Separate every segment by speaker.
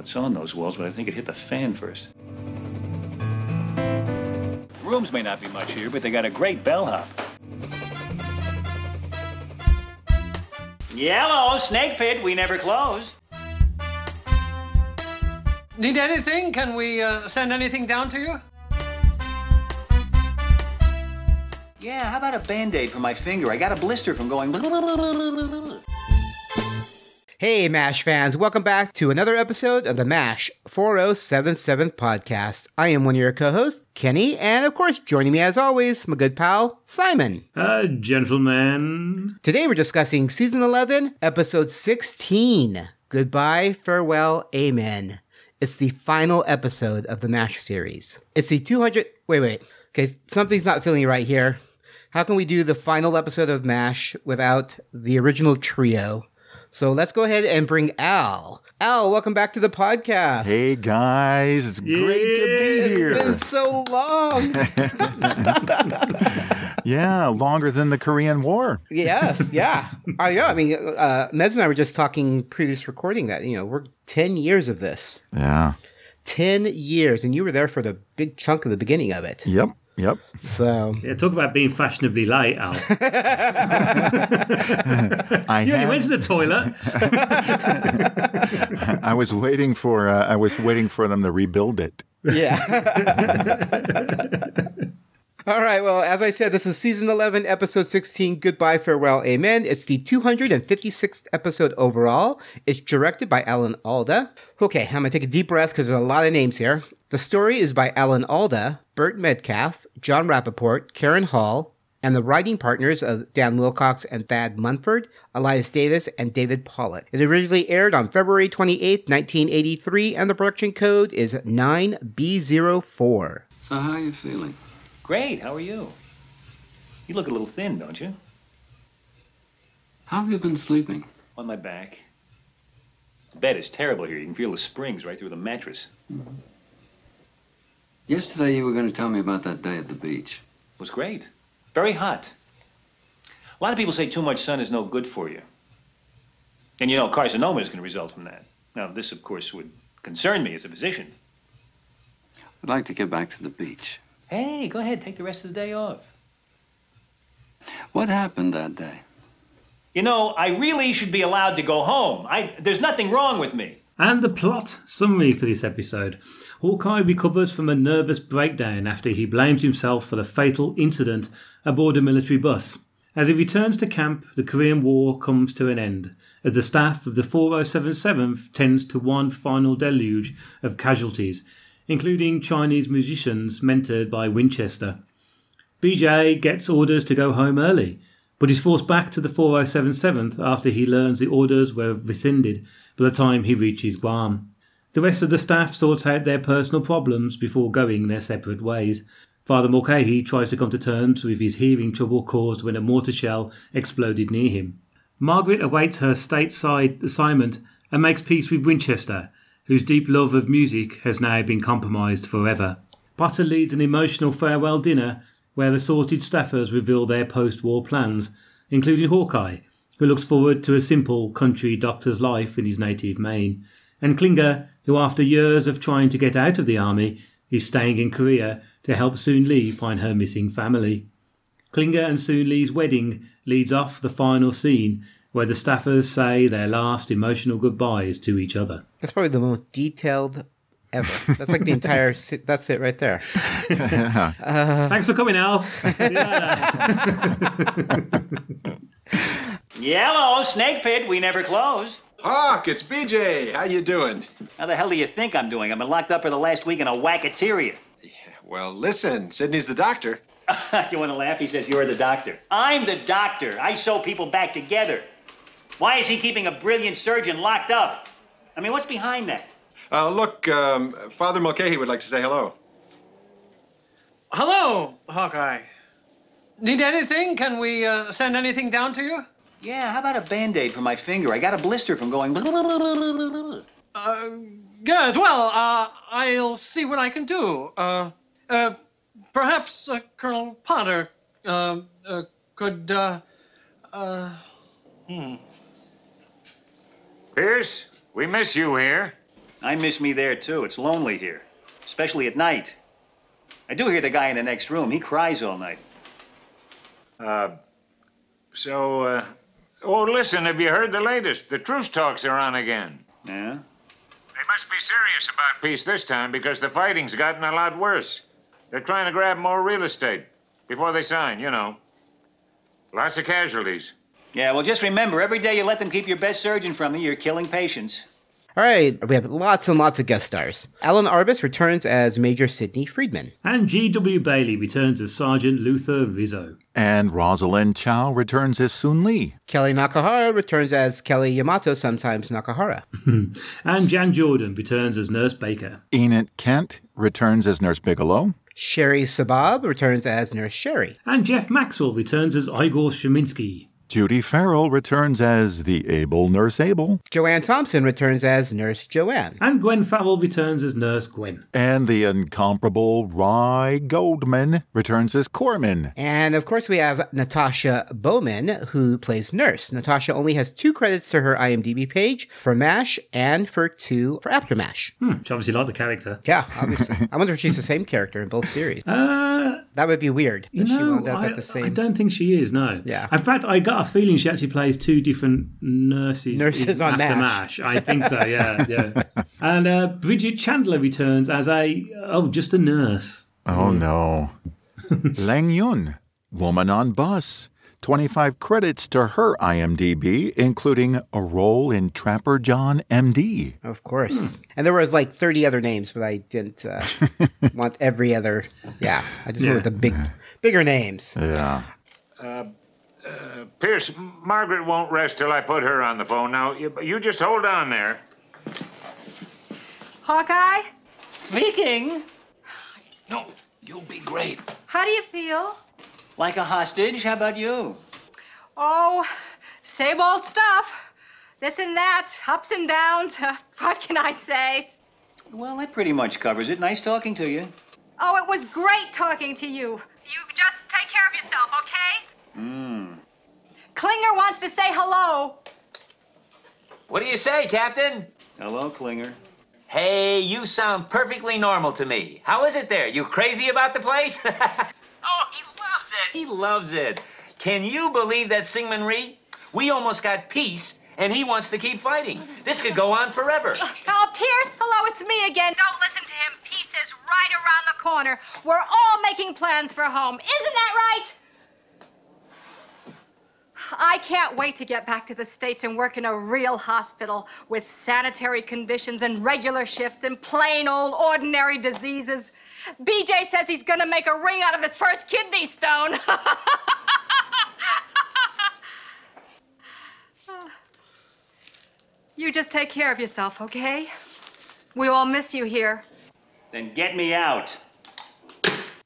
Speaker 1: what's on those walls, but I think it hit the fan first. Rooms may not be much here, but they got a great bellhop. Yellow, snake pit, we never close.
Speaker 2: Need anything? Can we uh, send anything down to you?
Speaker 1: Yeah, how about a band aid for my finger? I got a blister from going.
Speaker 3: Hey, MASH fans, welcome back to another episode of the MASH 4077 podcast. I am one of your co hosts, Kenny, and of course, joining me as always, my good pal, Simon.
Speaker 4: Uh, gentlemen.
Speaker 3: Today we're discussing season 11, episode 16 Goodbye, Farewell, Amen. It's the final episode of the MASH series. It's the 200. Wait, wait. Okay, something's not feeling right here. How can we do the final episode of MASH without the original trio? So let's go ahead and bring Al. Al, welcome back to the podcast.
Speaker 5: Hey guys, it's great to be here.
Speaker 3: It's been so long.
Speaker 5: yeah, longer than the Korean War.
Speaker 3: yes, yeah. I know. I mean, uh, Mez and I were just talking previous recording that, you know, we're 10 years of this.
Speaker 5: Yeah.
Speaker 3: 10 years. And you were there for the big chunk of the beginning of it.
Speaker 5: Yep. Yep.
Speaker 3: So
Speaker 4: Yeah, talk about being fashionably late, Al.
Speaker 5: I
Speaker 4: you only went to the toilet.
Speaker 5: I was waiting for uh, I was waiting for them to rebuild it.
Speaker 3: Yeah. All right. Well, as I said, this is season 11, episode 16, Goodbye, Farewell, Amen. It's the 256th episode overall. It's directed by Alan Alda. Okay, I'm going to take a deep breath because there's a lot of names here. The story is by Alan Alda, Burt Metcalf, John Rappaport, Karen Hall, and the writing partners of Dan Wilcox and Thad Mumford, Elias Davis, and David Pollock. It originally aired on February 28, 1983, and the production code is 9B04.
Speaker 6: So how are you feeling?
Speaker 1: Great, how are you? You look a little thin, don't you?
Speaker 6: How have you been sleeping?
Speaker 1: On my back. The bed is terrible here. You can feel the springs right through the mattress. Mm-hmm.
Speaker 6: Yesterday you were going to tell me about that day at the beach.
Speaker 1: It was great. Very hot. A lot of people say too much sun is no good for you. And you know, carcinoma is going to result from that. Now, this, of course, would concern me as a physician.
Speaker 6: I'd like to get back to the beach.
Speaker 1: Hey, go ahead, take the rest of the day off.
Speaker 6: What happened that day?
Speaker 1: You know, I really should be allowed to go home. I, there's nothing wrong with me.
Speaker 4: And the plot summary for this episode. Hawkeye recovers from a nervous breakdown after he blames himself for the fatal incident aboard a military bus. As he returns to camp, the Korean War comes to an end, as the staff of the 4077 tends to one final deluge of casualties, including Chinese musicians mentored by Winchester. BJ gets orders to go home early, but is forced back to the 4077th after he learns the orders were rescinded by the time he reaches Guam. The rest of the staff sorts out their personal problems before going their separate ways. Father Mulcahy tries to come to terms with his hearing trouble caused when a mortar shell exploded near him. Margaret awaits her stateside assignment and makes peace with Winchester, whose deep love of music has now been compromised forever. Potter leads an emotional farewell dinner where assorted staffers reveal their post war plans, including Hawkeye, who looks forward to a simple country doctor's life in his native Maine, and Klinger, who, after years of trying to get out of the army, is staying in Korea to help Soon Lee find her missing family. Klinger and Soon Lee's wedding leads off the final scene where the staffers say their last emotional goodbyes to each other.
Speaker 3: That's probably the most detailed ever. That's like the entire. si- That's it right there.
Speaker 4: Uh, Thanks for coming, Al.
Speaker 1: Yellow, snake pit, we never close.
Speaker 7: Hawk, it's BJ. How you doing?
Speaker 1: How the hell do you think I'm doing? I've been locked up for the last week in a wackateria.
Speaker 7: Well, listen, Sidney's the doctor.
Speaker 1: you want to laugh? He says you're the doctor. I'm the doctor. I sew people back together. Why is he keeping a brilliant surgeon locked up? I mean, what's behind that?
Speaker 7: Uh, look, um, Father Mulcahy would like to say hello.
Speaker 2: Hello, Hawkeye. Need anything? Can we uh, send anything down to you?
Speaker 1: Yeah, how about a band aid for my finger? I got a blister from going.
Speaker 2: Uh yes, well, uh, I'll see what I can do. Uh, uh, perhaps uh, Colonel Potter uh, uh, could. Uh, hmm.
Speaker 8: Pierce, we miss you here.
Speaker 1: I miss me there too. It's lonely here, especially at night. I do hear the guy in the next room. He cries all night.
Speaker 8: Uh, so, uh, oh, listen, have you heard the latest? The truce talks are on again.
Speaker 1: Yeah?
Speaker 8: They must be serious about peace this time because the fighting's gotten a lot worse. They're trying to grab more real estate before they sign, you know. Lots of casualties.
Speaker 1: Yeah, well, just remember every day you let them keep your best surgeon from you, you're killing patients.
Speaker 3: All right, we have lots and lots of guest stars. Alan Arbus returns as Major Sidney Friedman.
Speaker 4: And G.W. Bailey returns as Sergeant Luther Rizzo.
Speaker 5: And Rosalind Chao returns as Soon Lee.
Speaker 3: Kelly Nakahara returns as Kelly Yamato, sometimes Nakahara.
Speaker 4: And Jan Jordan returns as Nurse Baker.
Speaker 5: Enid Kent returns as Nurse Bigelow.
Speaker 3: Sherry Sabab returns as Nurse Sherry.
Speaker 4: And Jeff Maxwell returns as Igor Sheminsky.
Speaker 5: Judy Farrell returns as the able Nurse Abel.
Speaker 3: Joanne Thompson returns as Nurse Joanne.
Speaker 4: And Gwen Farrell returns as Nurse Gwen.
Speaker 5: And the incomparable Rye Goldman returns as Corman.
Speaker 3: And of course, we have Natasha Bowman, who plays Nurse. Natasha only has two credits to her IMDb page for MASH and for two for After MASH.
Speaker 4: Hmm, she obviously liked the character.
Speaker 3: Yeah, obviously. I wonder if she's the same character in both series.
Speaker 4: Uh,
Speaker 3: That would be weird.
Speaker 4: you
Speaker 3: That she wound up
Speaker 4: I,
Speaker 3: at the same.
Speaker 4: I don't think she is, no.
Speaker 3: Yeah.
Speaker 4: In fact, I got a feeling she actually plays two different nurses.
Speaker 3: Nurses
Speaker 4: in
Speaker 3: on
Speaker 4: After
Speaker 3: MASH.
Speaker 4: MASH. I think so, yeah, yeah. And uh, Bridget Chandler returns as a, oh, just a nurse.
Speaker 5: Oh no. Lang Yun, Woman on Bus. 25 credits to her IMDb, including a role in Trapper John MD.
Speaker 3: Of course. And there were like 30 other names, but I didn't uh, want every other. Yeah, I just
Speaker 4: Yeah.
Speaker 3: went with the big, bigger names.
Speaker 5: Yeah.
Speaker 8: Pierce, Margaret won't rest till I put her on the phone. Now, you, you just hold on there.
Speaker 9: Hawkeye,
Speaker 1: Speaking
Speaker 10: No, you'll be great.
Speaker 9: how do you feel?
Speaker 1: like a hostage. How about you?
Speaker 9: Oh, same old stuff. This and that, ups and downs. what can I say?
Speaker 1: Well, that pretty much covers it. Nice talking to you.
Speaker 9: Oh, it was great talking to you. You just take care of yourself, okay?
Speaker 1: Hmm.
Speaker 9: Klinger wants to say hello.
Speaker 10: What do you say, Captain?
Speaker 1: Hello, Klinger.
Speaker 10: Hey, you sound perfectly normal to me. How is it there? You crazy about the place? oh, he loves it. He loves it. Can you believe that, Syngman Rhee? We almost got peace, and he wants to keep fighting. This could go on forever.
Speaker 9: Oh, Pierce, hello, it's me again. Don't listen to him. Peace is right around the corner. We're all making plans for home. Isn't that right? I can't wait to get back to the States and work in a real hospital with sanitary conditions and regular shifts and plain old ordinary diseases. BJ says he's gonna make a ring out of his first kidney stone. you just take care of yourself, okay? We all miss you here.
Speaker 1: Then get me out.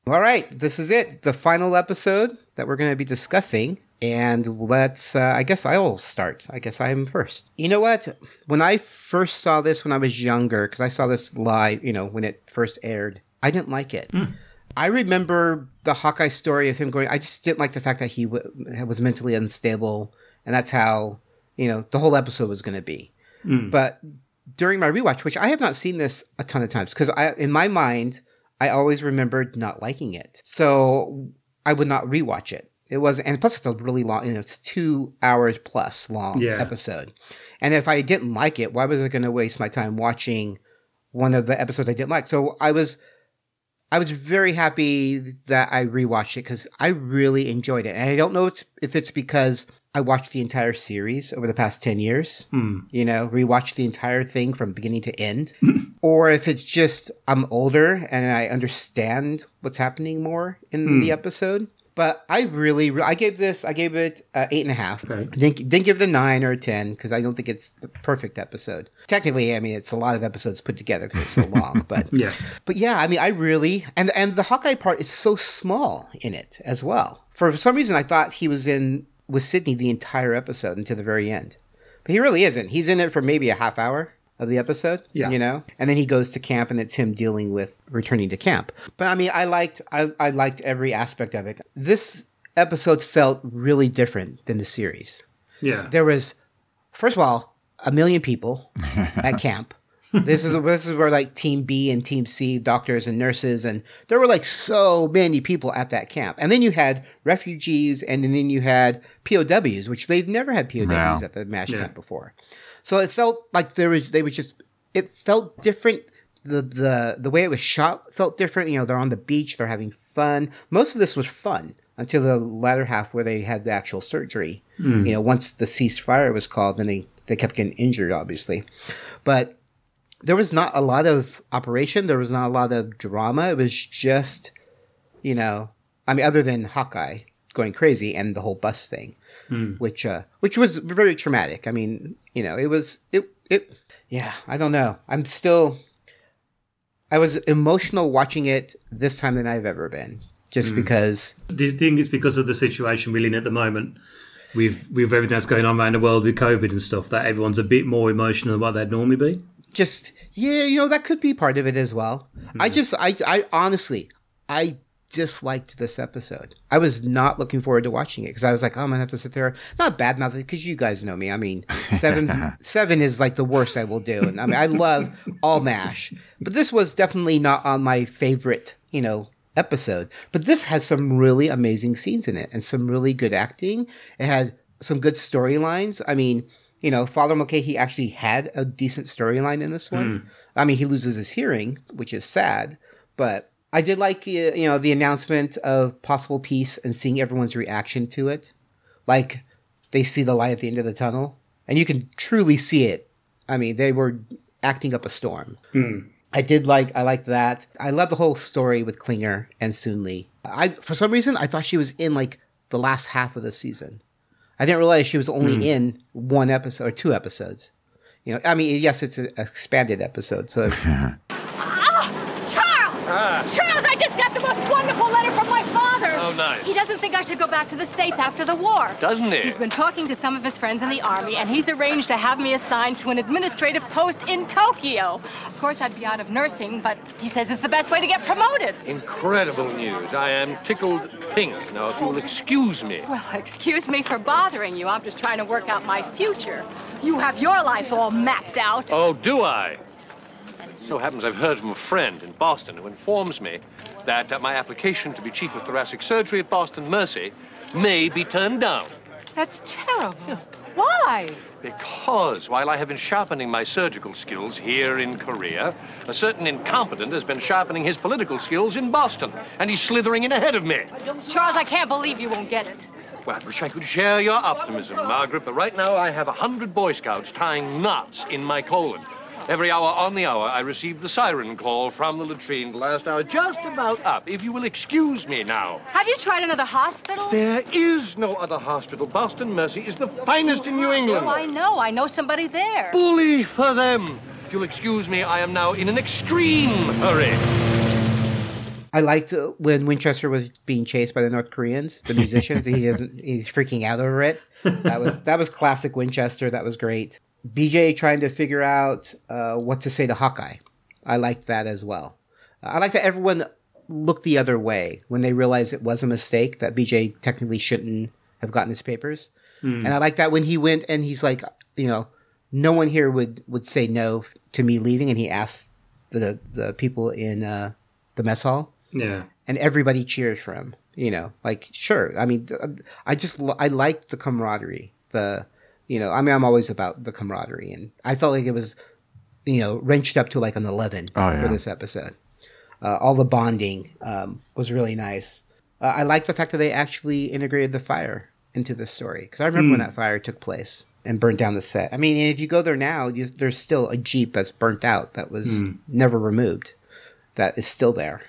Speaker 3: All right, this is it. The final episode that we're going to be discussing. And let's, uh, I guess I'll start. I guess I'm first. You know what? When I first saw this when I was younger, because I saw this live, you know, when it first aired, I didn't like it. I remember the Hawkeye story of him going, I just didn't like the fact that he w- was mentally unstable. And that's how, you know, the whole episode was going to be. But during my rewatch, which I have not seen this a ton of times, because I, in my mind, I always remembered not liking it. So I would not rewatch it. It was, and plus it's a really long, you know, it's two hours plus long
Speaker 4: Yeah.
Speaker 3: episode. And if I didn't like it, why was I going to waste my time watching one of the episodes I didn't like? So I was, I was very happy that I rewatched it because I really enjoyed it. And I don't know if it's because I watched the entire series over the past 10 years, hmm. you know, rewatched the entire thing from beginning to end, or if it's just I'm older and I understand what's happening more in hmm. the episode. But I really, I gave this, I gave it uh, eight and a half.
Speaker 4: Okay.
Speaker 3: Didn't, didn't give it a nine or a 10 because I don't think it's the perfect episode. Technically, I mean, it's a lot of episodes put together because it's so long, but
Speaker 4: Yeah.
Speaker 3: but yeah, I mean, I really and and the Hawkeye part is so small in it as well. For some reason, I thought he was in with Sidney the entire episode until the very end, but he really isn't. He's in it for maybe a half hour of the episode.
Speaker 4: Yeah.
Speaker 3: you know, and then he goes to camp, and it's him dealing with returning to camp. But I mean, I liked I, I liked every aspect of it. This episode felt really different than the series
Speaker 4: Yeah.
Speaker 3: there was first of all a million people at camp this is this is where like Team B and Team C, doctors and nurses, and there were like so many people at that camp. And then you had refugees, and then you had POWs, which they've never had POWs
Speaker 5: Yeah.
Speaker 3: at the MASH
Speaker 4: Yeah.
Speaker 3: camp before. So it felt like there was they was just it felt different. The the the way it was shot felt different. You know, they're on the beach, they're having fun. Most of this was fun until the latter half where they had the actual surgery. Hmm. You know, once the ceasefire was called, then they they kept getting injured, obviously. But there was not a lot of operation. There was not a lot of drama. It was just, you know, I mean, other than Hawkeye going crazy and the whole bus thing, hmm. which uh, which was very traumatic. I mean, you know, it was it it. Yeah, I don't know. I'm still. I was emotional watching it this time than I've ever been, just hmm. because.
Speaker 4: Do you think it's because of the situation we're in at the moment? With, with everything that's going on around the world with COVID and stuff, that everyone's a bit more emotional than what they'd normally be.
Speaker 3: just yeah, you know that could be part of it as well. I hmm. just I I honestly I disliked this episode. I was not looking forward to watching it because I was like, oh, I'm gonna have to sit there, not bad mouth because you guys know me. I mean, seven seven is like the worst I will do, and I mean I love all Mash, but this was definitely not on my favorite, you know. Episode, but this has some really amazing scenes in it and some really good acting. It had some good storylines. I mean, you know, Father Mulcahy actually had a decent storyline in this one. Mm. I mean, he loses his hearing, which is sad, but I did like, uh, you know, the announcement of possible peace and seeing everyone's reaction to it. Like, they see the light at the end of the tunnel, and you can truly see it. I mean, they were acting up a storm. I did like, I liked that. I love the whole story with Klinger and Soon Lee. I, for some reason, I thought she was in like the last half of the season. I didn't realize she was only in one episode or two episodes. You know, I mean, yes, it's an expanded episode, so
Speaker 9: Charles! Charles, I just got the most wonderful letter from my father.
Speaker 7: Oh, nice.
Speaker 9: He doesn't think I should go back to the States after the war.
Speaker 7: Doesn't he?
Speaker 9: He's been talking to some of his friends in the Army, and he's arranged to have me assigned to an administrative post in Tokyo. Of course, I'd be out of nursing, but he says it's the best way to get promoted.
Speaker 7: Incredible news. I am tickled pink. Now, if you'll excuse me.
Speaker 9: Well, excuse me for bothering you. I'm just trying to work out my future. You have your life all mapped out.
Speaker 7: Oh, do I? So happens I've heard from a friend in Boston who informs me that uh, my application to be chief of thoracic surgery at Boston Mercy may be turned down.
Speaker 9: That's terrible. Why?
Speaker 7: Because while I have been sharpening my surgical skills here in Korea, a certain incompetent has been sharpening his political skills in Boston, and he's slithering in ahead of me.
Speaker 9: Charles, I can't believe you won't get it.
Speaker 7: Well, I wish I could share your optimism, Margaret, but right now I have a hundred Boy Scouts tying knots in my colon. Every hour on the hour, I receive the siren call from the latrine. The last hour just about up. If you will excuse me now.
Speaker 9: Have you tried another hospital?
Speaker 7: There is no other hospital. Boston Mercy is the finest in New England.
Speaker 9: Oh, I know. I know somebody there.
Speaker 7: Bully for them. If you'll excuse me, I am now in an extreme hurry.
Speaker 3: I liked uh, when Winchester was being chased by the North Koreans, the musicians. he isn't. He's freaking out over it. That was that was classic Winchester. That was great. BJ trying to figure out uh, what to say to Hawkeye. I liked that as well. I like that everyone looked the other way when they realized it was a mistake that BJ technically shouldn't have gotten his papers. And I like that when he went and he's like, you know, no one here would would say no to me leaving, and he asked the the people in uh, the mess hall
Speaker 4: Yeah.
Speaker 3: and everybody cheers for him. You know, like sure. I mean, I just I liked the camaraderie. The you know, I mean, I'm always about the camaraderie, and I felt like it was you know wrenched up to like an
Speaker 5: 11
Speaker 3: for
Speaker 5: yeah.
Speaker 3: this episode. Uh, all the bonding um, was really nice. Uh, I like the fact that they actually integrated the fire into the story because I remember when that fire took place and burnt down the set. I mean, if you go there now, you, there's still a jeep that's burnt out that was never removed. That is still there.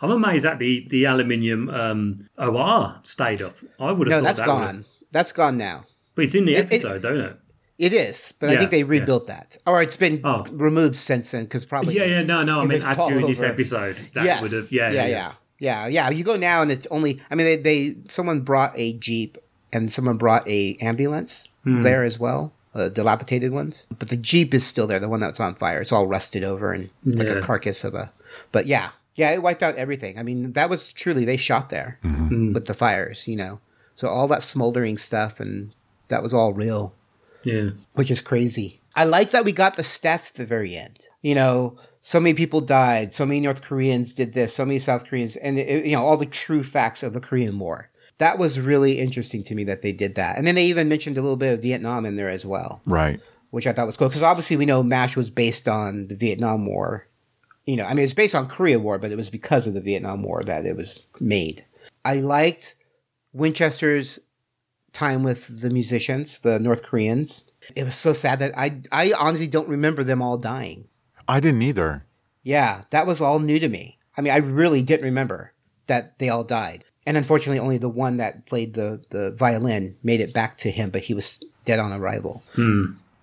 Speaker 4: I'm amazed that the, the aluminium um, OR stayed up. I would
Speaker 3: No,
Speaker 4: have thought
Speaker 3: that's
Speaker 4: that
Speaker 3: gone.
Speaker 4: Would,
Speaker 3: That's gone now.
Speaker 4: But it's in the
Speaker 3: It- it-
Speaker 4: episode, don't it?
Speaker 3: It is, but I think they
Speaker 4: yeah.
Speaker 3: rebuilt that, or it's been
Speaker 4: Oh.
Speaker 3: removed since then because probably
Speaker 4: Yeah, yeah, no, no. I mean,
Speaker 3: would
Speaker 4: at- during this episode, that
Speaker 3: yes,
Speaker 4: would have, yeah,
Speaker 3: yeah, yeah, yeah, yeah. You go now and it's only. I mean, they, they someone brought a jeep and someone brought a ambulance
Speaker 4: Hmm.
Speaker 3: there as well, uh, dilapidated ones. But the jeep is still there, the one that's on fire. It's all rusted over and like a carcass of a. But yeah, yeah, it wiped out everything. I mean, that was truly they shot there
Speaker 4: Hmm.
Speaker 3: with the fires, you know. So all that smoldering stuff and that was all real
Speaker 4: yeah.
Speaker 3: which is crazy. I like that we got the stats at the very end. You know, so many people died, so many North Koreans did this, so many South Koreans, and it, you know all the true facts of the Korean War. That was really interesting to me that they did that, and then they even mentioned a little bit of Vietnam in there as well,
Speaker 5: Right.
Speaker 3: which I thought was cool because obviously we know Mash was based on the Vietnam War. You know, I mean it's based on Korea War, but it was because of the Vietnam War that it was made. I liked Winchester's time with the musicians, the North Koreans. It was so sad that I I honestly don't remember them all dying.
Speaker 5: I didn't either.
Speaker 3: Yeah, that was all new to me. I mean, I really didn't remember that they all died. And unfortunately, only the one that played the, the violin made it back to him, but he was dead on arrival.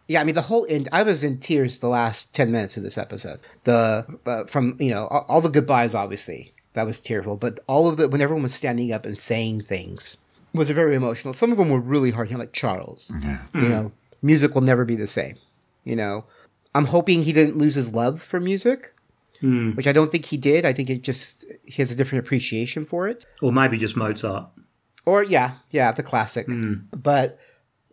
Speaker 3: Yeah, I mean, the whole end, I was in tears the last 10 minutes of this episode. The, uh, from, you know, all, all the goodbyes, obviously, that was tearful, but all of the, when everyone was standing up and saying things was very emotional. Some of them were really hard, you know, like Charles. You know, music will never be the same. You know, I'm hoping he didn't lose his love for music hmm. which I don't think he did. I think it just he has a different appreciation for it.
Speaker 4: Or maybe just Mozart.
Speaker 3: Or yeah, yeah, the classic. Hmm. But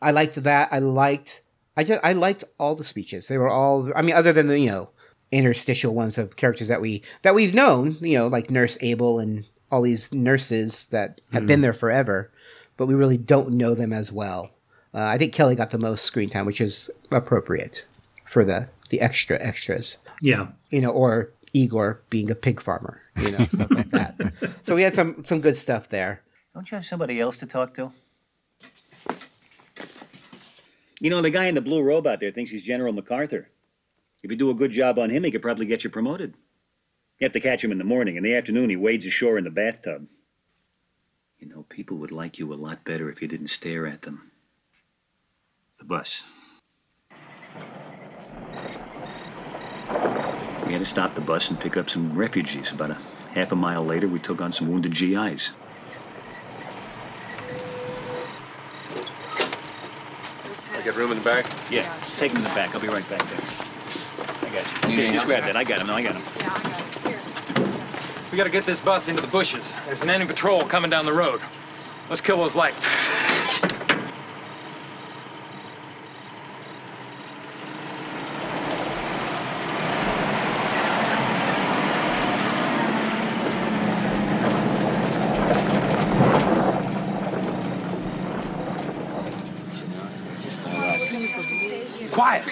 Speaker 3: I liked that. I liked I just I liked all the speeches. They were all I mean other than the, you know, interstitial ones of characters that we that we've known, you know, like Nurse Abel and all these nurses that have hmm. been there forever, but we really don't know them as well. Uh, I think Kelly got the most screen time, which is appropriate for the the extra extras
Speaker 4: Yeah.
Speaker 3: you know, or Igor being a pig farmer, you know, stuff like that. So we had some some good stuff there.
Speaker 1: Don't you have somebody else to talk to? You know, the guy in the blue robe out there thinks he's General MacArthur. If you do a good job on him, he could probably get you promoted. You have to catch him in the morning. In the afternoon, he wades ashore in the bathtub. You know, people would like you a lot better if you didn't stare at them. The bus. We had to stop the bus and pick up some refugees. About a half a mile later, we took on some wounded GIs.
Speaker 7: I got room in the back?
Speaker 1: Yeah, take him in the back. I'll be right back there. I got you. Yeah, just grab that. I got him. No, I got him.
Speaker 11: We gotta get this bus into the bushes. There's an enemy patrol coming down the road. Let's kill those lights. Quiet.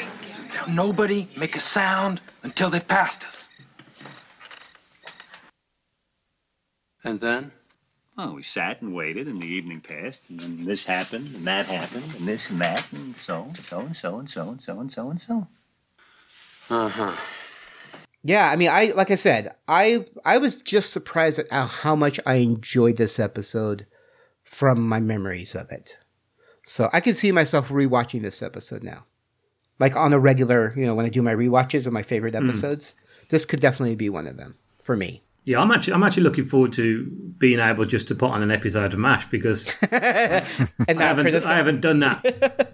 Speaker 11: Now nobody make a sound until they've passed us.
Speaker 6: And then?
Speaker 1: Oh, we sat and waited, and the evening passed, and then this happened, and that happened, and this and that, and so, and so, and so, and so, and so, and so, and so.
Speaker 6: Uh huh.
Speaker 3: Yeah, I mean, I like I said, I I was just surprised at how, how much I enjoyed this episode from my memories of it. So I can see myself rewatching this episode now, like on a regular, you know, when I do my rewatches of my favorite episodes. This could definitely be one of them for me.
Speaker 4: Yeah, I'm actually I'm actually looking forward to being able just to put on an episode of MASH because
Speaker 3: And
Speaker 4: I haven't I haven't done that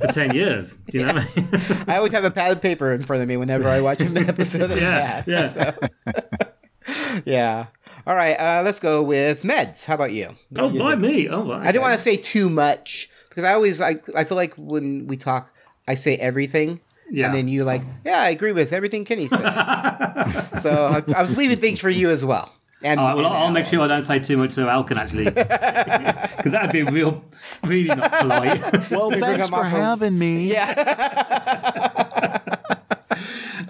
Speaker 4: for ten years. Do you know what I mean?
Speaker 3: I always have a pad of paper in front of me whenever I watch an episode of
Speaker 4: Yeah, yeah.
Speaker 3: So- yeah. All right, uh, let's go with meds. How about you?
Speaker 4: Oh,
Speaker 3: You
Speaker 4: by me. Oh, right,
Speaker 3: I didn't want to say too much because I always I, I feel like when we talk, I say everything.
Speaker 4: Yeah.
Speaker 3: And then you're like, yeah, I agree with everything Kenny said. so I, I was leaving things for you as well. And,
Speaker 4: All right, well,
Speaker 3: and
Speaker 4: I'll
Speaker 3: Al.
Speaker 4: make sure I don't say too much so Al can actually, because that'd be real, really not polite.
Speaker 5: Well, thanks for having me.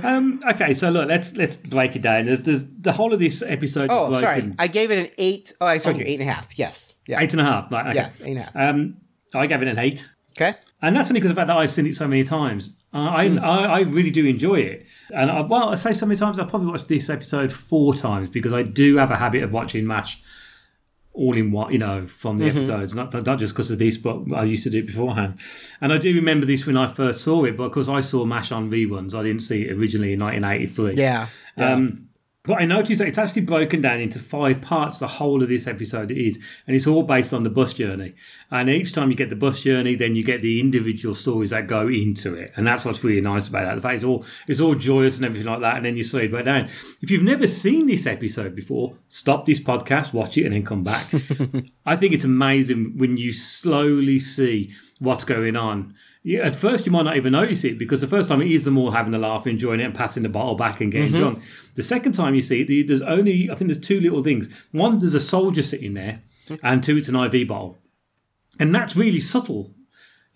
Speaker 4: um, okay, so look, let's let's break it down. There's, there's the whole of this episode.
Speaker 3: Oh,
Speaker 4: is
Speaker 3: sorry. I gave it an eight. Oh, I told you
Speaker 4: Oh.
Speaker 3: eight and a half. Yes. Yeah.
Speaker 4: Eight and a half. Right, okay.
Speaker 3: Yes, eight and a half.
Speaker 4: Um, I gave it an eight.
Speaker 3: Okay.
Speaker 4: And that's only because of the fact that I've seen it so many times. Uh, I,
Speaker 3: Hmm.
Speaker 4: I I really do enjoy it. And I, well, I say so many times, I've probably watched this episode four times because I do have a habit of watching MASH all in one, you know, from the
Speaker 3: Mhm.
Speaker 4: episodes, not, not just because of this, but I used to do it beforehand. And I do remember this when I first saw it, but because I saw MASH on reruns, I didn't see it originally in 1983.
Speaker 3: Yeah. yeah.
Speaker 4: Um, but I noticed that it's actually broken down into five parts, the whole of this episode is, And it's all based on the bus journey. And each time you get the bus journey, then you get the individual stories that go into it. And that's what's really nice about that. The fact it's all it's all joyous and everything like that, and then you see it right down. If you've never seen this episode before, stop this podcast, watch it, and then come back. I think it's amazing when you slowly see what's going on you, at first you might not even notice it because the first time it is them all having a laugh, enjoying it, and passing the bottle back and getting
Speaker 3: Mhm.
Speaker 4: drunk. The second time you see it, there's only I think there's two little things. One, there's a soldier sitting there, and two, it's an IV bottle, and that's really subtle.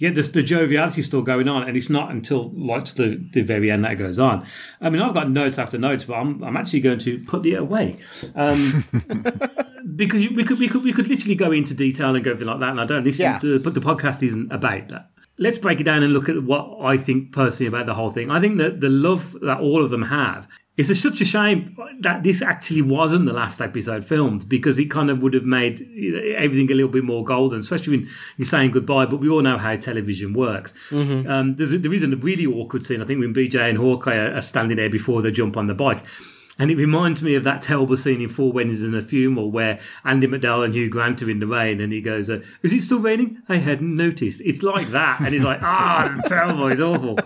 Speaker 4: Yeah, there's the joviality still going on, and it's not until like to the, the very end that it goes on. I mean, I've got notes after notes, but I'm, I'm actually going to put it away. Um, because you- we could we could we could literally go into detail and go through like that, and I don't. This
Speaker 3: Yeah.
Speaker 4: the, but the podcast isn't about that. Let's break it down and look at what I think personally about the whole thing. I think that the love that all of them have. It's a, such a shame that this actually wasn't the last episode filmed because it kind of would have made everything a little bit more golden, especially when you're saying goodbye. But we all know how television works.
Speaker 3: Mhm.
Speaker 4: Um, there's a, there is a really awkward scene. I think when BJ and Hawkeye are, are standing there before they jump on the bike. And it reminds me of that terrible scene in Four Weddings and a Funeral where Andie MacDowell and Hugh Grant are in the rain and he goes, uh, Is it still raining? I hadn't noticed. It's like that. And he's like, Ah, it's terrible. It's awful.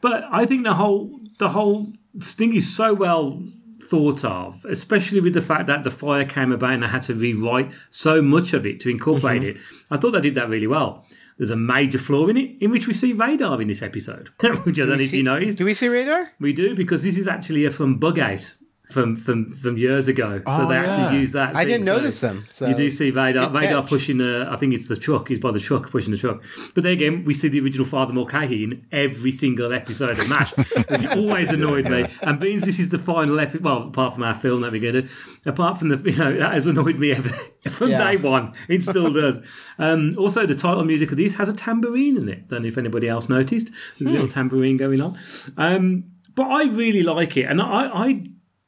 Speaker 4: But I think the whole the whole thing is so well thought of, especially with the fact that the fire came about and I had to rewrite so much of it to incorporate
Speaker 3: Mhm.
Speaker 4: it. I thought they did that really well. There's a major flaw in it, in which we see radar in this episode, which I don't know if you noticed.
Speaker 3: Do we see radar?
Speaker 4: We do because this is actually a from Bug Out from from from years ago. so
Speaker 3: Oh,
Speaker 4: they
Speaker 3: yeah.
Speaker 4: actually use that.
Speaker 3: I
Speaker 4: thing.
Speaker 3: didn't
Speaker 4: So
Speaker 3: notice them, so
Speaker 4: you do see
Speaker 3: good
Speaker 4: radar
Speaker 3: catch.
Speaker 4: pushing. Uh, I think it's the truck. He's by the truck pushing the truck. But then again, we see the original Father Mulcahy in every single episode of Mash, which always annoyed me. And being this is the final episode, well, apart from our film that we're going to, apart from the you know that has annoyed me ever from
Speaker 3: Yeah.
Speaker 4: day one. It still does. Um, also, the title music of this has a tambourine in it. Don't know if anybody else noticed. There's a little
Speaker 3: Hmm.
Speaker 4: tambourine going on. Um, but I really like it, and I, I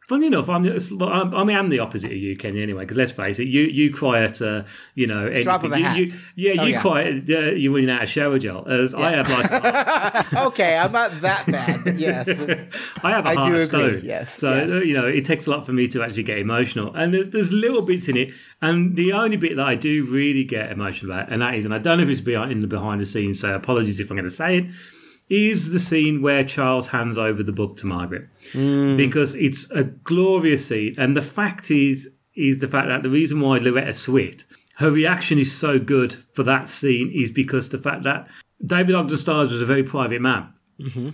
Speaker 4: funny enough, I'm, I'm I mean I'm the opposite of you, Kenny. Anyway, because let's face it, you you cry at uh, you know anything.
Speaker 3: Drop of a
Speaker 4: You-
Speaker 3: hat.
Speaker 4: you- yeah,
Speaker 3: Oh,
Speaker 4: you
Speaker 3: yeah.
Speaker 4: cry at uh, you running out of shower gel. As I have like
Speaker 3: okay, I'm not that bad, yes.
Speaker 4: I have a
Speaker 3: I
Speaker 4: heart
Speaker 3: do
Speaker 4: of
Speaker 3: agree,
Speaker 4: stone.
Speaker 3: yes,
Speaker 4: So
Speaker 3: yes.
Speaker 4: you know, it takes a lot for me to actually get emotional. And there's there's little bits in it, and the only bit that I do really get emotional about, and that is, and I don't know if it's behind in the behind the scenes, so apologies if I'm going to say it, is the scene where Charles hands over the book to Margaret
Speaker 3: Mm.
Speaker 4: because it's a glorious scene, and the fact is is the fact that the reason why Loretta Swit her reaction is so good for that scene is because the fact that David Ogden Stiers was a very private man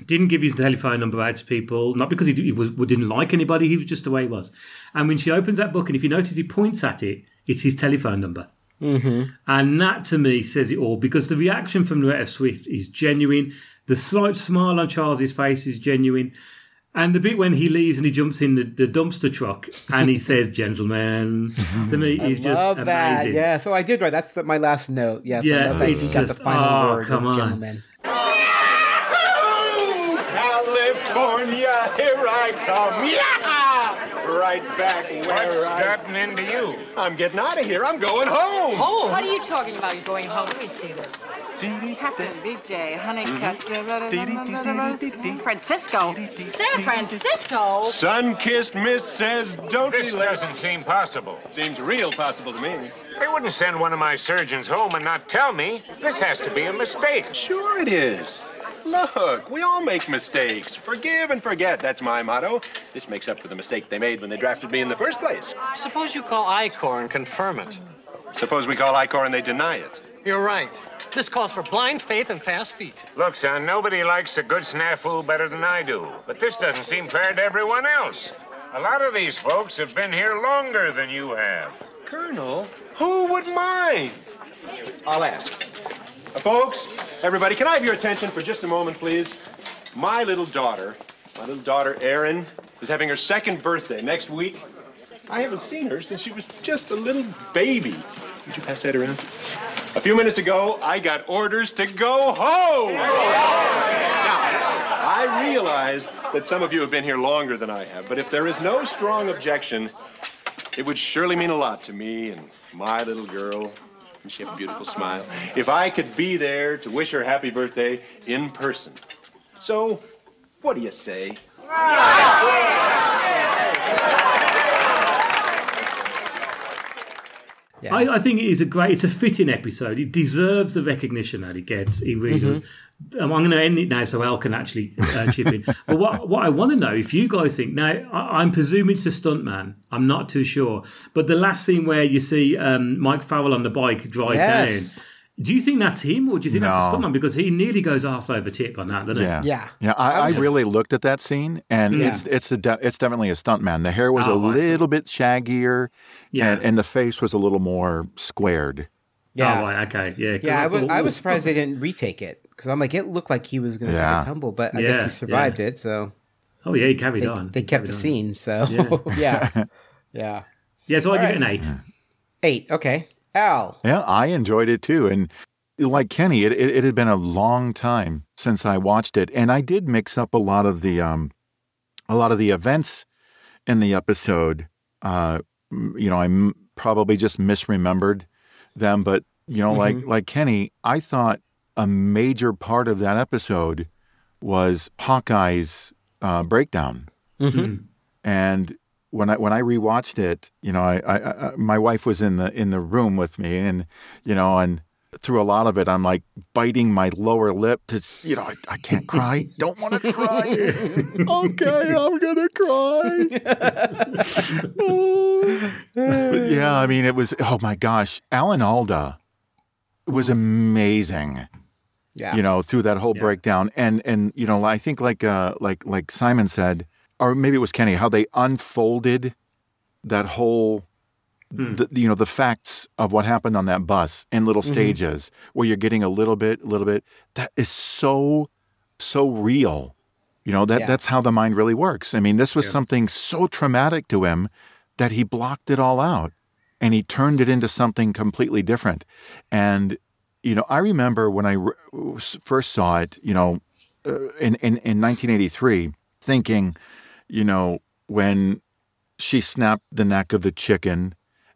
Speaker 4: didn't give his telephone number out to people, not because he, he was didn't like anybody. He was just the way he was. And when she opens that book, and if you notice, he points at it, it's his telephone number.
Speaker 3: Mm-hmm.
Speaker 4: And that to me says it all because the reaction from Loretta Swit is genuine. The slight smile on Charles's face is genuine. And the bit when he leaves and he jumps in the, the dumpster truck and he says, Gentlemen, to me,
Speaker 3: I
Speaker 4: is just
Speaker 3: love
Speaker 4: amazing.
Speaker 3: that. Yeah, so I did right. That's the, my last note. Yes,
Speaker 4: Yeah,
Speaker 3: love that
Speaker 4: it's
Speaker 3: he got the
Speaker 4: just-
Speaker 3: final
Speaker 4: oh,
Speaker 3: word,
Speaker 4: come on.
Speaker 3: gentlemen.
Speaker 12: California, here I come. Yeah! Right back where
Speaker 8: What's
Speaker 12: I...
Speaker 8: gotten into you?
Speaker 12: I'm getting out of here. I'm going home.
Speaker 13: Home? What are you talking about? You're going home? Let me see this. Captain BJ, Honeycutt, Francisco. San Francisco?
Speaker 12: Sun-kissed miss says, don't
Speaker 8: This
Speaker 12: be late.
Speaker 8: doesn't seem possible.
Speaker 12: Seems real possible to me.
Speaker 8: They wouldn't send one of my surgeons home and not tell me. This has to be a mistake.
Speaker 12: Sure it is. Look, we all make mistakes. Forgive and forget, that's my motto. This makes up for the mistake they made when they drafted me in the first place.
Speaker 2: Suppose you call I Corps and confirm it.
Speaker 12: Suppose we call I Corps and they deny it.
Speaker 2: You're right. This calls for blind faith and fast feet.
Speaker 8: Look, son, nobody likes a good snafu better than I do. But this doesn't seem fair to everyone else. A lot of these folks have been here longer than you have.
Speaker 12: Colonel, who would mind? I'll ask. Uh, folks, everybody, can I have your attention for just a moment, please? My little daughter, my little daughter Erin, is having her second birthday next week. I haven't seen her since she was just a little baby. Would you pass that around? A few minutes ago, I got orders to go home. Now, I realize that some of you have been here longer than I have, but if there is no strong objection, it would surely mean a lot to me and my little girl. And she has a beautiful smile. If I could be there to wish her happy birthday in person. So, what do you say?
Speaker 4: I, I think it is a great, it's a fitting episode. It deserves the recognition that it gets. It really
Speaker 3: Mm-hmm.
Speaker 4: does. Um, I'm going to end it now so Al can actually uh, chip in. But what, what I want to know, if you guys think, now I, I'm presuming it's a stuntman, I'm not too sure. But the last scene where you see um, Mike Farrell on the bike drive
Speaker 3: Yes.
Speaker 4: down, Do you think that's him, or do you think that's a stuntman? Because he nearly goes arse over tip on that, doesn't he?
Speaker 5: Yeah, yeah. I, I, really looked at that scene, and
Speaker 4: Yeah.
Speaker 5: it's it's a de- it's definitely a stuntman. The hair was
Speaker 4: Oh,
Speaker 5: a
Speaker 4: right.
Speaker 5: little bit shaggier,
Speaker 4: Yeah.
Speaker 5: and, and the face was a little more squared.
Speaker 3: Yeah.
Speaker 4: Oh, right, okay, yeah. 'cause
Speaker 3: Yeah, I was
Speaker 4: thought,
Speaker 3: I
Speaker 4: ooh.
Speaker 3: was surprised they didn't retake it because I'm like it looked like he was going to
Speaker 5: Yeah.
Speaker 3: tumble, but I
Speaker 4: Yeah,
Speaker 3: guess he survived it. So
Speaker 4: Oh yeah, he carried
Speaker 3: they,
Speaker 4: on.
Speaker 3: they kept the
Speaker 4: on.
Speaker 3: scene. So
Speaker 4: Yeah.
Speaker 3: yeah, yeah.
Speaker 4: Yeah, so I
Speaker 3: All
Speaker 4: give
Speaker 3: right.
Speaker 4: it an eight.
Speaker 3: Eight. Okay, Al.
Speaker 5: Yeah, I enjoyed it too, and like Kenny, it, it, it had been a long time since I watched it, and I did mix up a lot of the um, a lot of the events in the episode. Uh, you know, I m- probably just misremembered them, but you know, like
Speaker 3: Mhm.
Speaker 5: like Kenny, I thought a major part of that episode was Hawkeye's uh, breakdown.
Speaker 3: Mhm.
Speaker 5: And when I when I rewatched it, you know, I, I, I my wife was in the in the room with me, and you know, and through a lot of it, I'm like biting my lower lip to, you know, I, I can't cry, don't want to cry. okay, I'm gonna cry. Yeah, I mean, it was. Oh my gosh, Alan Alda was amazing
Speaker 3: Yeah.
Speaker 5: you know through that whole breakdown and and you know i think like uh like like simon said or maybe it was kenny how they unfolded that whole the, you know the facts of what happened on that bus in little
Speaker 3: Mhm.
Speaker 5: stages where you're getting a little bit a little bit that is so so real you know that
Speaker 3: Yeah.
Speaker 5: that's how the mind really works i mean this was
Speaker 4: Yeah.
Speaker 5: something so traumatic to him that he blocked it all out and he turned it into something completely different and you know i remember when i re- first saw it you know uh, in, in in 1983 thinking you know when she snapped the neck of the chicken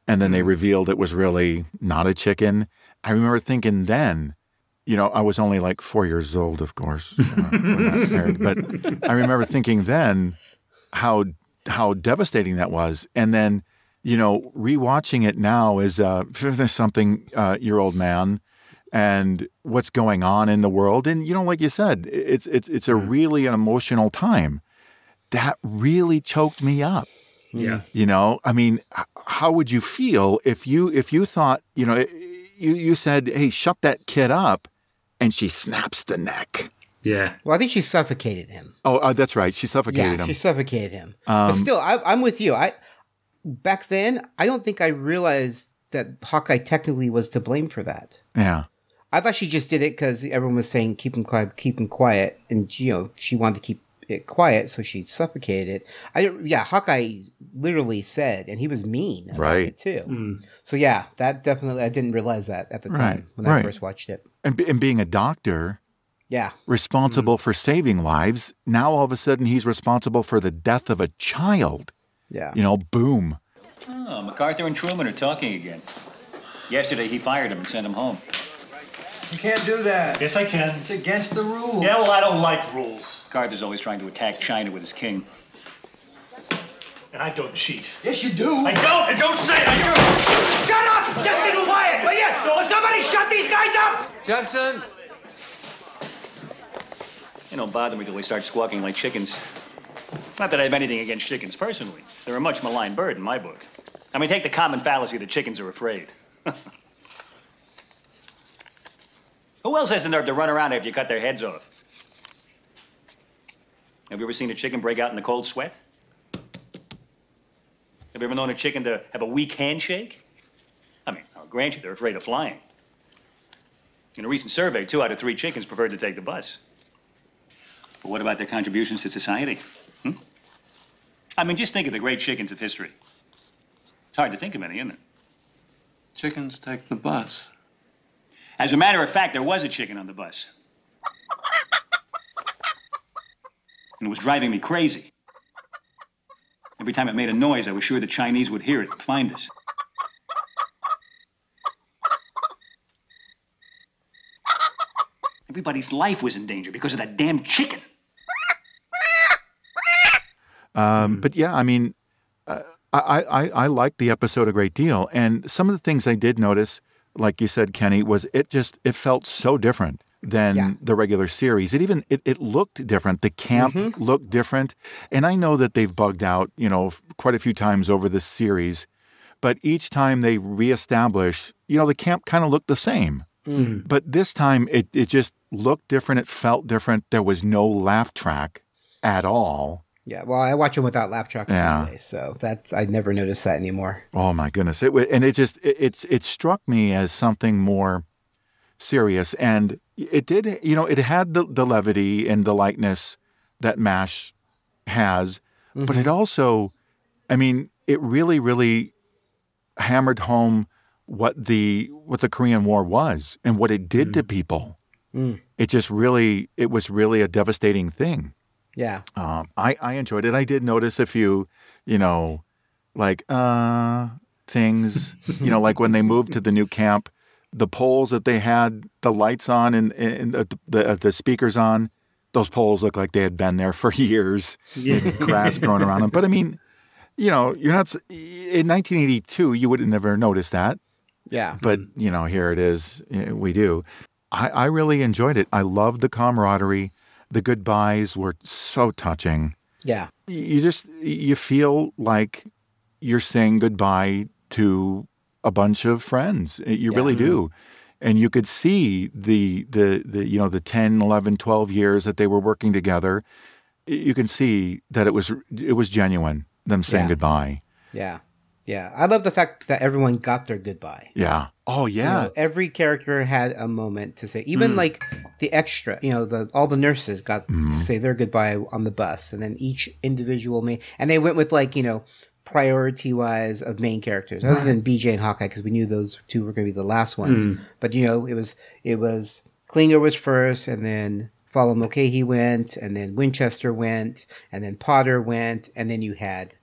Speaker 5: and then they revealed it was really not a chicken i remember thinking then you know i was only like four years old of course uh, aired, but i remember thinking then how how devastating that was. And then you know rewatching it now as a something uh, year old man and what's going on in the world and you know like you said it's it's it's a really an emotional time that really choked me up
Speaker 4: Yeah.
Speaker 5: you know i mean how would you feel if you if you thought you know you you said hey shut that kid up and she snaps the neck
Speaker 4: Yeah.
Speaker 3: Well, I think she suffocated him.
Speaker 5: oh uh, that's right she suffocated
Speaker 3: yeah,
Speaker 5: him
Speaker 3: she suffocated him.
Speaker 5: Um,
Speaker 3: but still, I, I'm with you. I back then, I don't think I realized that Hawkeye technically was to blame for that.
Speaker 5: yeah
Speaker 3: I thought she just did it because everyone was saying keep him quiet, keep him quiet, and you know she wanted to keep it quiet, so she suffocated it. I yeah, Hawkeye literally said, and he was mean about
Speaker 5: Right.
Speaker 3: it too.
Speaker 4: Mm.
Speaker 3: So yeah, that definitely I didn't realize that at the time
Speaker 5: Right,
Speaker 3: when I first watched it.
Speaker 5: and, and being a doctor
Speaker 3: Yeah,
Speaker 5: responsible for saving lives now all of a sudden he's responsible for the death of a child
Speaker 3: yeah.
Speaker 5: you know boom
Speaker 1: Oh, MacArthur and Truman are talking again. Yesterday, he fired him and sent him home.
Speaker 14: You can't do that.
Speaker 15: Yes, I can.
Speaker 14: It's against the rules.
Speaker 15: Yeah, well, I don't like rules.
Speaker 1: MacArthur's always trying to attack China with his king.
Speaker 15: And I don't cheat.
Speaker 14: Yes, you do.
Speaker 15: I don't! And don't say I do!
Speaker 14: Shut up! Just be quiet, will you? Will somebody shut these guys up?
Speaker 2: Jensen,
Speaker 1: You don't bother me till they start squawking like chickens. Not that I have anything against chickens personally. They're a much maligned bird in my book. I mean, take the common fallacy that chickens are afraid. Who else has the nerve to run around after you cut their heads off? Have you ever seen a chicken break out in the cold sweat? Have you ever known a chicken to have a weak handshake? I mean, I'll grant you, they're afraid of flying. In a recent survey, two out of three chickens preferred to take the bus. But what about their contributions to society? Hmm? I mean, just think of the great chickens of history. It's hard to think of any, isn't it?
Speaker 2: chickens take the bus.
Speaker 1: As a matter of fact, there was a chicken on the bus. And it was driving me crazy. Every time it made a noise, I was sure the Chinese would hear it and find us. Everybody's life was in danger because of that damn chicken.
Speaker 5: Um, But yeah, I mean, uh, I, I, I liked the episode a great deal. And some of the things I did notice, like you said, Kenny, was it just, it felt so different than the regular series. It even, it, it looked different. The camp mm-hmm. looked different. And I know that they've bugged out, you know, quite a few times over this series. But each time they reestablish, you know, the camp kind of looked the same. Mm. But this time it, it just looked different. It felt different. There was no laugh track at all.
Speaker 3: Yeah, well, I watch them without laugh track
Speaker 5: Yeah.
Speaker 3: anyway, so that's I never noticed that anymore.
Speaker 5: Oh my goodness! It and it just it, it's it struck me as something more serious, and it did. You know, it had the the levity and the lightness that Mash has, but it also, I mean, it really really hammered home what the what the Korean War was and what it did to people.
Speaker 3: Mm.
Speaker 5: It just really it was really a devastating thing.
Speaker 3: Yeah.
Speaker 5: Um, I, I enjoyed it. I did notice a few, you know, like uh things, you know, like when they moved to the new camp, the poles that they had the lights on and, and the, the the speakers on, those poles look like they had been there for years.
Speaker 4: Yeah.
Speaker 5: Grass growing around them. But I mean, you know, you're not in 1982. You would have never noticed that.
Speaker 3: Yeah.
Speaker 5: But you know, here it is. eh, We do. I, I really enjoyed it. I loved the camaraderie. The goodbyes were so touching.
Speaker 3: Yeah.
Speaker 5: You just you feel like you're saying goodbye to a bunch of friends. You really do. And you could see the the the you know the 10, 11, 12 years that they were working together. You can see that it was it was genuine them saying
Speaker 3: Yeah.
Speaker 5: goodbye.
Speaker 3: Yeah. Yeah. I love the fact that everyone got their goodbye.
Speaker 5: Yeah. Oh
Speaker 3: You
Speaker 5: yeah.
Speaker 3: know, every character had a moment to say. Even
Speaker 5: Mm.
Speaker 3: like the extra, you know, the all the nurses got
Speaker 5: Mm-hmm.
Speaker 3: to say their goodbye on the bus, and then each individual main, and they went with like you know priority wise of main characters, other than BJ and Hawkeye, because we knew those two were going to be the last ones.
Speaker 4: Mm.
Speaker 3: But you know, it was it was Klinger was first, and then Father Mulcahy went, and then Winchester went, and then Potter went, and then you had,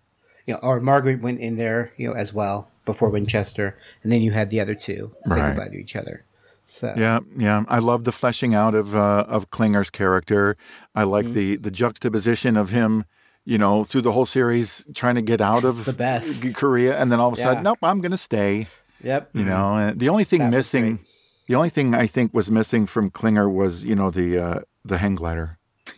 Speaker 3: you know, or Margaret went in there, you know, as well before Winchester, and then you had the other two say
Speaker 5: Right.
Speaker 3: goodbye to each other. So
Speaker 5: Yeah, yeah. I love the fleshing out of uh, of Klinger's character. I like
Speaker 3: Mm-hmm.
Speaker 5: the the juxtaposition of him, you know, through the whole series trying to get out of
Speaker 3: the best.
Speaker 5: Korea, and then all of a
Speaker 3: Yeah.
Speaker 5: sudden, nope, I'm going to stay.
Speaker 3: Yep.
Speaker 5: You know, and the only thing
Speaker 3: That
Speaker 5: missing, the only thing I think was missing from Klinger was you know the uh, the hang glider.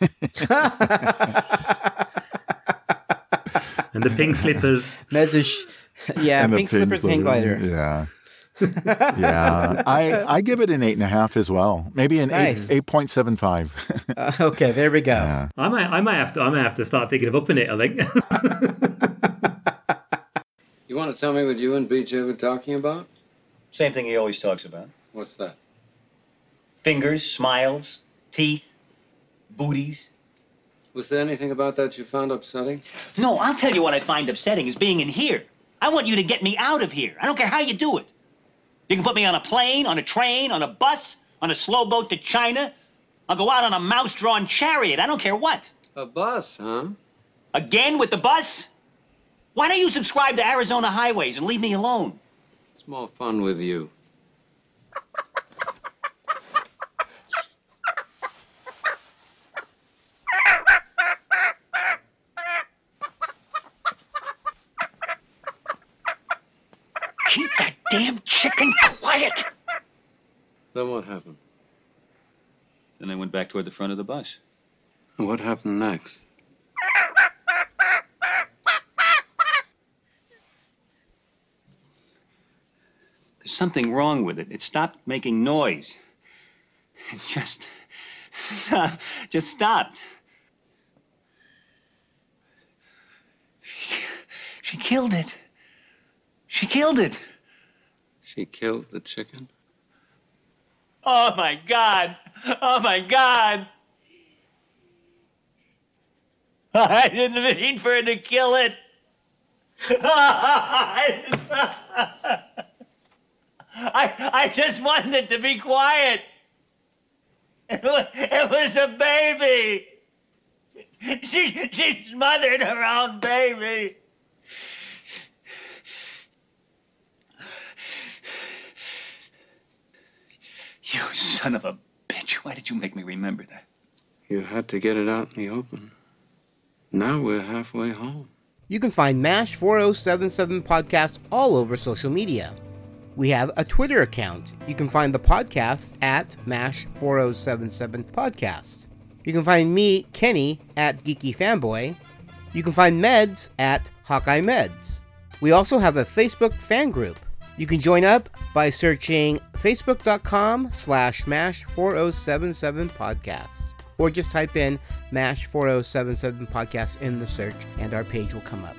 Speaker 4: and the pink slippers.
Speaker 3: Message. Yeah,
Speaker 5: And the
Speaker 3: pink slippers and hang glider.
Speaker 5: Yeah. yeah, I I give it an eight and a half as well. Maybe an
Speaker 3: Nice.
Speaker 5: eight eight point seven five.
Speaker 3: Uh, okay, there we go.
Speaker 4: I might, I might have to, I might have to start thinking of upping it. I think.
Speaker 6: You want to tell me what you and BJ were talking about?
Speaker 1: Same thing he always talks about.
Speaker 6: What's that?
Speaker 1: Fingers, smiles, teeth, booties.
Speaker 6: Was there anything about that you found upsetting?
Speaker 16: No, I'll tell you what I find upsetting is being in here. I want you to get me out of here. I don't care how you do it. You can put me on a plane, on a train, on a bus, on a slow boat to China. I'll go out on a mouse drawn chariot. I don't care what.
Speaker 6: A bus, huh?
Speaker 16: Again with the bus? Why don't you subscribe to Arizona Highways and leave me alone?
Speaker 6: It's more fun with you.
Speaker 16: Keep that damn chicken quiet.
Speaker 6: Then what happened?
Speaker 1: Then I went back toward the front of the bus.
Speaker 6: And what happened next?
Speaker 1: There's something wrong with it. It stopped making noise. It just. just stopped. She, she killed it. She killed it.
Speaker 6: She killed the chicken?
Speaker 16: Oh my God. Oh my God. I didn't mean for her to kill it. I, I just wanted it to be quiet. It was, it was a baby. She, she smothered her own baby.
Speaker 1: You son of a bitch. Why did you make me remember that?
Speaker 6: You had to get it out in the open. Now we're halfway home.
Speaker 3: You can find MASH 4077 podcast all over social media. We have a Twitter account. You can find the podcast at MASH 4077 podcast. You can find me, Kenny, at Geeky Fanboy. You can find Meds at Hawkeye Meds. We also have a Facebook fan group. You can join up by searching facebook.com slash MASH4077 podcast. Or just type in MASH4077 podcast in the search and our page will come up.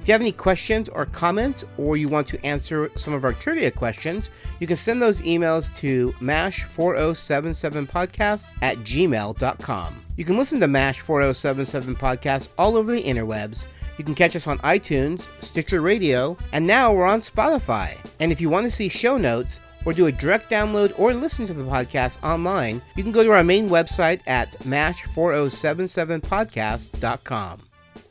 Speaker 3: If you have any questions or comments, or you want to answer some of our trivia questions, you can send those emails to MASH4077podcast at gmail.com. You can listen to MASH 4077 podcast all over the interwebs. You can catch us on iTunes, Stitcher Radio, and now we're on Spotify. And if you want to see show notes, or do a direct download or listen to the podcast online, you can go to our main website at mash4077podcast.com.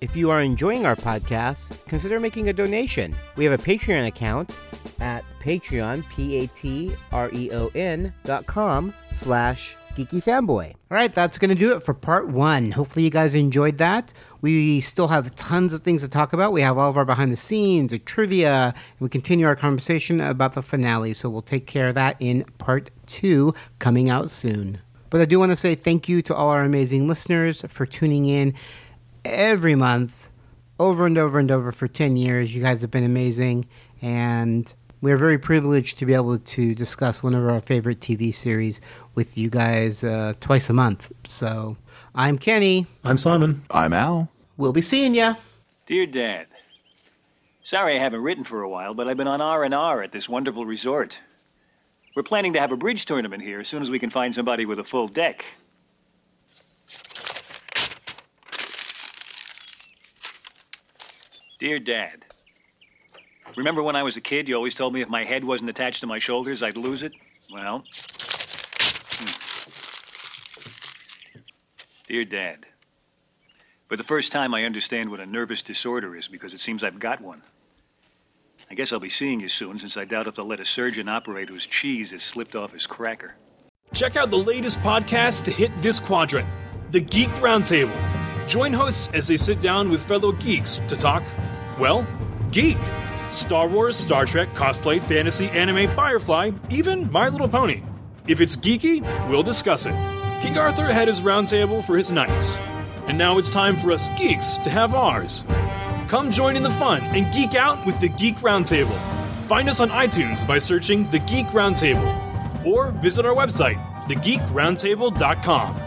Speaker 3: If you are enjoying our podcast, consider making a donation. We have a Patreon account at Patreon, P-A-T-R-E-O-N dot com slash Geeky Fanboy. All right, that's going to do it for part one. Hopefully you guys enjoyed that. We still have tons of things to talk about. We have all of our behind the scenes, a trivia, and we continue our conversation about the finale. So we'll take care of that in part two coming out soon. But I do want to say thank you to all our amazing listeners for tuning in every month, over and over and over for 10 years. You guys have been amazing. And we're very privileged to be able to discuss one of our favorite TV series with you guys uh, twice a month. So I'm Kenny.
Speaker 4: I'm Simon.
Speaker 5: I'm Al.
Speaker 3: We'll be seeing ya.
Speaker 1: Dear Dad, sorry I haven't written for a while, but I've been on R and R at this wonderful resort. We're planning to have a bridge tournament here as soon as we can find somebody with a full deck. Dear Dad, remember when I was a kid, you always told me if my head wasn't attached to my shoulders, I'd lose it? Well, hmm. Dear Dad, for the first time, I understand what a nervous disorder is because it seems I've got one. I guess I'll be seeing you soon since I doubt if they'll let a surgeon operate whose cheese has slipped off his cracker.
Speaker 17: Check out the latest podcast to hit this quadrant The Geek Roundtable. Join hosts as they sit down with fellow geeks to talk, well, geek. Star Wars, Star Trek, cosplay, fantasy, anime, Firefly, even My Little Pony. If it's geeky, we'll discuss it. King Arthur had his roundtable for his knights. And now it's time for us geeks to have ours. Come join in the fun and geek out with the Geek Roundtable. Find us on iTunes by searching The Geek Roundtable or visit our website, thegeekroundtable.com.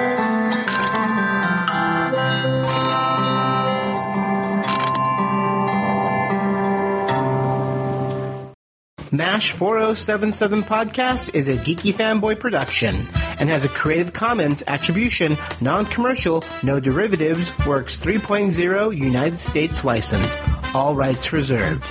Speaker 3: MASH 4077 Podcast is a Geeky Fanboy production and has a Creative Commons Attribution, Non Commercial, No Derivatives, Works 3.0 United States license. All rights reserved.